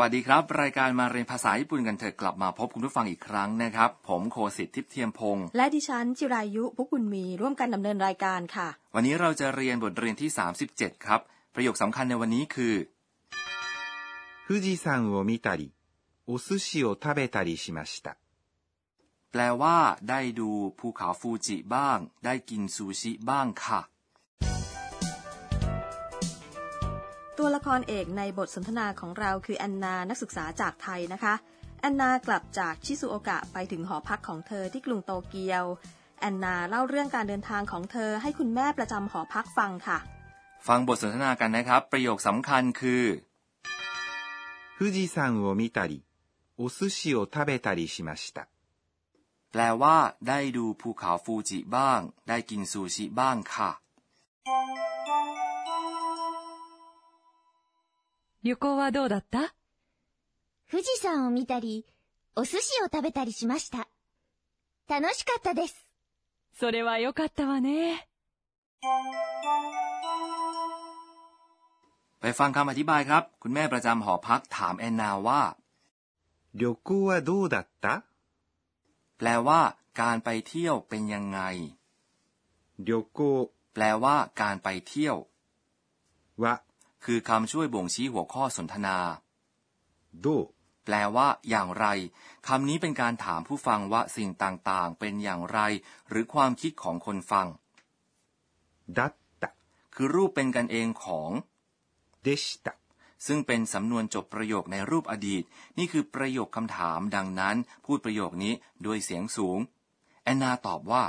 วัสดีครับ รายการมาเรียนภาษาญี่ปุ่นกันเถอะกลับมาพบคุณผู้ฟังอีกครั้งนะครับ ผมโคสิทธิ์ทิพย์เทียมพงศ์ และดิฉันจิรายุพุกบุญมีร่วมกันดำเนินรายการค่ะ วันนี้เราจะเรียนบทเรียนที่ 37 ครับ ประโยคสำคัญในวันนี้คือ 富士山を見たり、お寿司を食べたりしました。 แปลว่า ได้ดูภูเขาฟูจิบ้าง ได้กินซูชิบ้างค่ะ ตัวละครเอกในบทสนทนาของเราคือแอนนานักศึกษาจากไทยนะคะ แอนนากลับจากชิซุโอกะไปถึงหอพักของเธอที่กรุงโตเกียว แอนนาเล่าเรื่องการเดินทางของเธอให้คุณแม่ประจำหอพักฟังค่ะ ฟังบทสนทนากันนะครับ ประโยคสำคัญคือ 富士山を見たり、お寿司を食べたりしました。 แปลว่า ได้ดูภูเขาฟูจิบ้าง ได้กินซูชิบ้างค่ะ 旅行はどうだった富士山を見たり、お寿司を食べたりしました。楽しかったです。それはよかったわね。 ไปฟังคำอธิบายครับ คุณแม่ประจำหอพักถามแอนนาว่า 旅行はどうだった แปลว่า การไปเที่ยวเป็นยังไง 旅行 แปลว่า การไปเที่ยว は คือคำช่วยบ่งชี้หัวข้อสนทนา どう แปลว่า อย่างไร คำนี้เป็นการถามผู้ฟังว่าสิ่งต่างๆ เป็นอย่างไร หรือความคิดของคนฟัง だった คือรูปเป็นกันเองของ でした。 ซึ่งเป็นสำนวนจบประโยคในรูปอดีต นี่คือประโยคคำถาม ดังนั้น พูดประโยคนี้ด้วยเสียงสูง แอนนาตอบว่า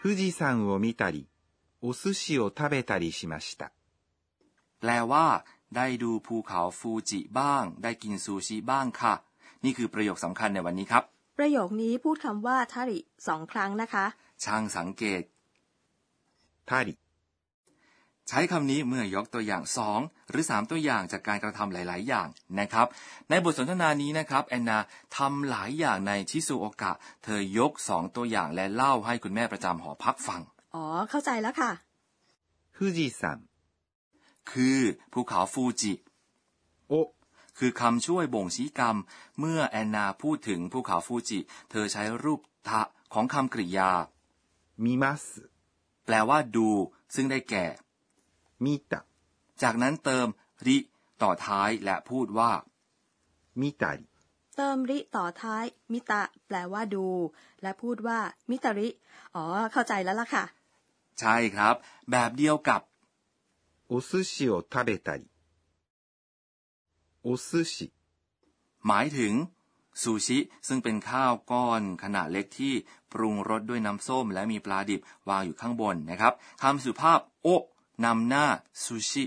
富士山を見たり、お寿司を食べたりしました。 แปลว่า ได้ดูภูเขาฟูจิบ้าง ได้กินซูชิบ้างค่ะ นี่คือประโยคสำคัญในวันนี้ครับ ประโยคนี้พูดคำว่าทาริสองครั้งนะคะ ช่างสังเกตทาริใช้คำนี้เมื่อยกตัวอย่างสองหรือสามตัวอย่างจากการกระทำหลาย ๆ อย่างนะครับ ในบทสนทนานี้นะครับแอนนาทำหลายอย่างในชิซูโอกะ เธอยกสองตัวอย่างและเล่าให้คุณแม่ประจำหอพักฟัง อ๋อ เข้าใจแล้วค่ะ ฟูจิซัน คือภูเขาฟูจิโอคือคำช่วยบ่งชี้กรรม เมื่อแอนนาพูดถึงภูเขาฟูจิ เธอใช้รูปทะของคำกริยามิมัสแปลว่าดู ซึ่งได้แก่มิตะจากนั้นเติมริต่อท้ายและพูดว่ามิตะเติมริต่อท้าย มิตะ แปลว่าดู และพูดว่า มิตริ อ๋อ เข้าใจแล้วล่ะค่ะ ใช่ครับ แบบเดียวกับ お寿司を食べたり。お寿司 หมายถึงซูชิ ซึ่งเป็นข้าวก้อนขนาดเล็กที่ปรุงรสด้วยน้ำส้ม และมีปลาดิบวางอยู่ข้างบนนะครับคำสุภาพ โอะนำหน้าซูชิ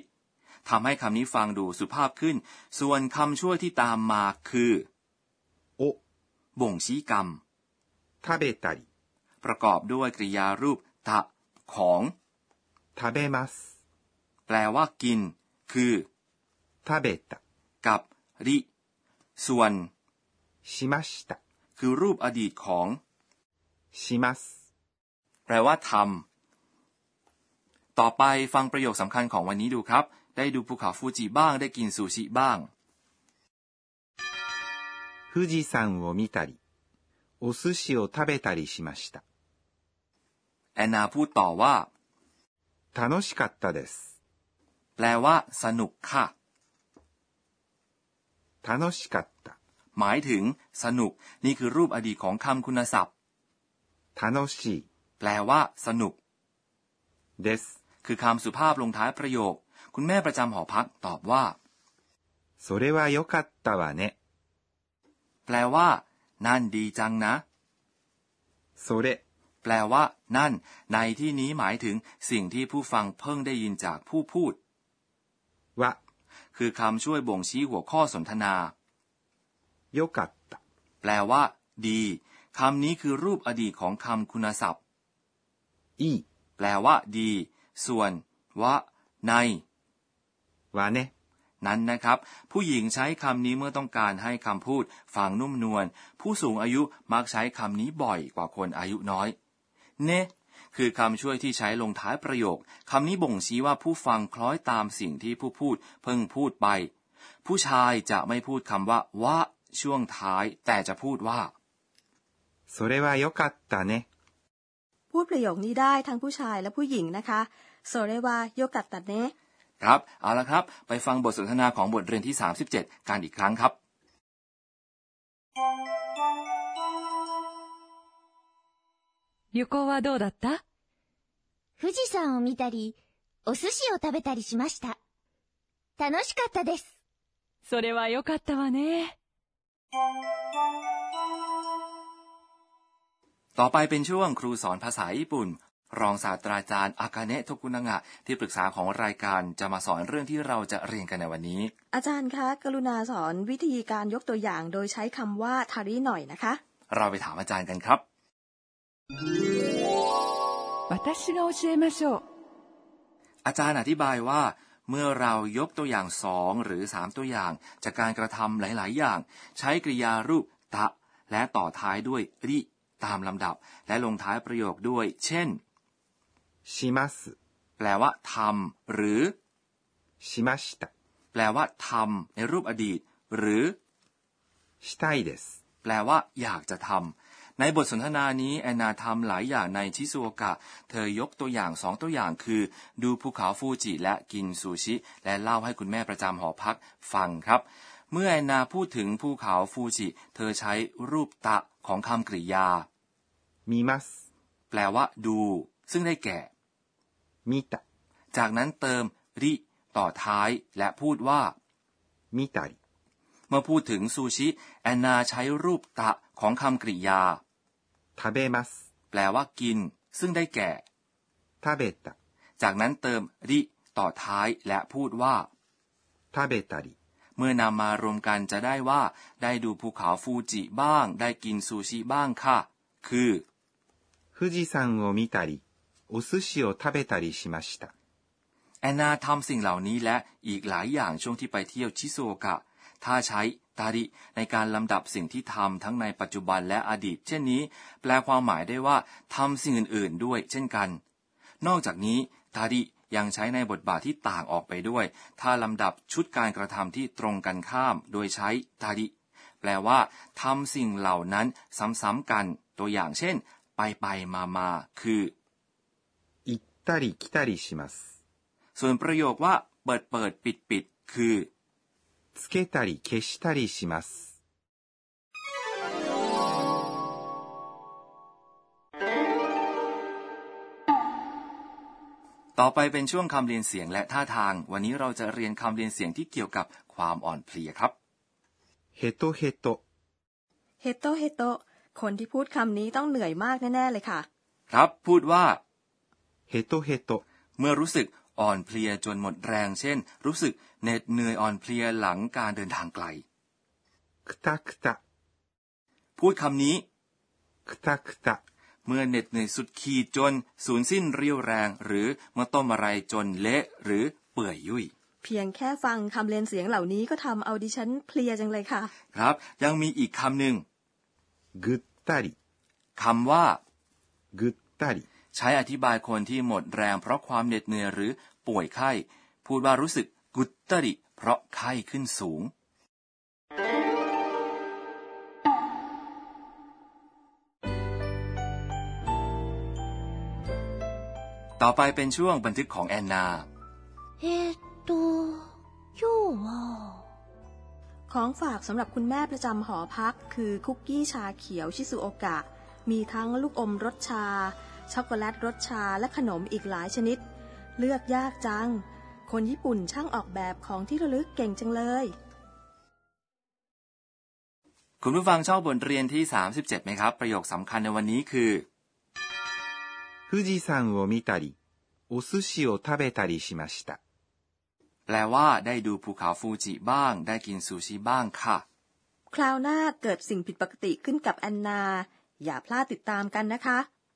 ทำให้คำนี้ฟังดูสุภาพขึ้น ส่วนคำช่วยที่ตามมาคือ を บ่งชี้กรรม 食べたり、 ประกอบด้วยกริยารูปทะของ 食べます。 แปลว่ากิน คือ 食べた、 กับ ริ ส่วน しました。 คือรูปอดีตของ します。 แปลว่าทำ ต่อไปฟังประโยคสำคัญของวันนี้ดูครับ ได้ดูภูเขาฟูจิบ้าง ได้กินซูชิบ้าง 富士山を見たり、お寿司を食べたりしました。 แอนนาพูดต่อว่า 楽しかったです。 แปลว่า สนุกค่ะ 楽しかった。 หมายถึง สนุก นี่คือรูปอดีตของคำคุณศัพท์ 楽しい แปลว่า สนุก です。 คือคำสุภาพลงท้ายประโยค คุณแม่ประจำหอพักตอบว่า それは良かったわね。 แปลว่า นั่นดีจังนะ それ แปลว่า นั่น ในที่นี้หมายถึงสิ่งที่ผู้ฟังเพิ่งได้ยินจากผู้พูด วะคือคำช่วยบ่งชี้หัวข้อสนทนาโยกัตตแปลว่า ดีคำนี้คือรูปอดีตของคำคุณศัพท์ อีแปลว่า ดี ส่วน วะ ใน วาเนนั้นนะครับ ผู้หญิงใช้คำนี้เมื่อต้องการให้คำพูดฟังนุ่มนวล ผู้สูงอายุมักใช้คำนี้บ่อยกว่าคนอายุน้อย เน คือคำช่วยที่ใช้ลงท้ายประโยค คำนี้บ่งชี้ว่าผู้ฟังคล้อยตามสิ่งที่ผู้พูดเพิ่งพูดไป ผู้ชายจะไม่พูดคำว่าว่าช่วงท้าย แต่จะพูดว่า それは良かったね。 พูดประโยคนี้ได้ทั้งผู้ชายและผู้หญิงนะคะโซเรวาโยกัตตะเนะ ครับ เอาละครับ ไปฟังบทสนทนาของบทเรียนที่ 37 กันอีกครั้งครับ 旅行はどうだった富士山を見たり、お寿司を食べたりしました。楽しかったです。それはよかったわね。 ต่อไปเป็นช่วงครูสอนภาษาญี่ปุ่น รองศาสตราจารย์อากาเนะโทกุนางะที่ปรึกษาของรายการจะมาสอนเรื่องที่เราจะเรียนกันในวันนี้ อาจารย์คะ กรุณาสอนวิธีการยกตัวอย่างโดยใช้คำว่าทาริหน่อยนะคะ เราไปถามอาจารย์กันครับ 私が教えましょう。 อาจารย์อธิบายว่า เมื่อเรายกตัวอย่างสองหรือสามตัวอย่าง จากการกระทำหลาย ๆ อย่าง ใช้กริยารูปตะ และต่อท้ายด้วยริตามลำดับ และลงท้ายประโยคด้วย เช่น します。 แปลว่าทำหรือ しました。 แปลว่าทำในรูปอดีต หรือ したいです。 แปลว่า อยากจะทำ ในบทสนทนานี้แอนนาทำหลายอย่างในชิซูโอกะ เธอยกตัวอย่างสองตัวอย่างคือ ดูภูเขาฟูจิและกินซูชิ และเล่าให้คุณแม่ประจำหอพักฟังครับ เมื่อแอนนาพูดถึงภูเขาฟูจิ เธอใช้รูปตะของคำกริยามีมัสแปลว่าดู ซึ่งได้แก่มิตะจากนั้นเติมริต่อท้ายและพูดว่ามิไตเมื่อพูดถึงซูชิ แอนนาใช้รูปตะของคำกริยา 食べます。 แปลว่ากิน ซึ่งได้แก่ 食べた。 จากนั้นเติมริต่อท้ายและพูดว่า 食べたり。 เมื่อนำมารวมกันจะได้ว่า ได้ดูภูเขาฟูจิบ้าง ได้กินซูชิบ้างค่ะ คือ 富士山を見たり、お寿司を食べたりしました。 แอนนาทำสิ่งเหล่านี้และอีกหลายอย่างช่วงที่ไปเที่ยวชิโซโอกะ ถ้าใช้ตาริในการลำดับสิ่งที่ทำทั้งในปัจจุบันและอดีต เช่นนี้ แปลความหมายได้ว่าทำสิ่งอื่นๆด้วย เช่นกัน นอกจากนี้ตาริยังใช้ในบทบาทที่ต่างออกไปด้วย ถ้าลำดับชุดการกระทำที่ตรงกันข้าม โดยใช้ตาริแปลว่าทำสิ่งเหล่านั้นซ้ำๆกัน ตัวอย่างเช่น ไปไปมามาๆคือ 行ったり来たりします。 ส่วนประโยคว่า เปิดเปิดปิดปิดคือ つけたり消したりします。 ต่อไปเป็นช่วงคำเรียนเสียงและท่าทาง วันนี้เราจะเรียนคำเรียนเสียงที่เกี่ยวกับความอ่อนเพลียครับ ヘトヘト。 เฮโตเฮโต คนที่พูดคำนี้ต้องเหนื่อยมากแน่ ๆ เลยค่ะ ครับ พูดว่า ヘトヘト。 เมื่อรู้สึก อ่อนเพลียจนหมดแรง เช่น รู้สึกเหน็ดเหนื่อยอ่อนเพลียหลังการเดินทางไกลคตาคตาพูดคำนี้คตาคตาเมื่อเหน็ดเหนื่อยสุดขีดจนสูญสิ้นเรียวแรง หรือเมื่อต้มอะไรจนเละหรือเปื่อยยุ่ย เพียงแค่ฟังคำเรียนเสียงเหล่านี้ก็ทำเอาดิฉันเพลียจังเลยค่ะ ครับ ยังมีอีกคำหนึ่งกุตตาริคำว่ากุตตาริ ใช้อธิบายคนที่หมดแรงเพราะความเหน็ดเหนื่อยหรือป่วยไข้ พูดว่ารู้สึกกุตตริ เพราะไข้ขึ้นสูง ต่อไปเป็นช่วงบันทึกของแอนนา เอตูยูของฝากสำหรับคุณแม่ประจำหอพัก คือคุกกี้ชาเขียวชิซูโอกะ มีทั้งลูกอมรสชา ช็อกโกแลตรสชาและขนมอีกหลายชนิด เลือกยากจัง คนญี่ปุ่นช่างออกแบบของที่ระลึกเก่งจังเลย คุณผู้ฟังชอบบทเรียนที่ 37ไหมครับ ประโยคสำคัญในวันนี้คือ 富士山を見たり、お寿司を食べたりしました。 แปลว่าได้ดูภูเขาฟูจิบ้าง ได้กินซูชิบ้างค่ะ คราวหน้าเกิดสิ่งผิดปกติขึ้นกับแอนนา อย่าพลาดติดตามกันนะคะ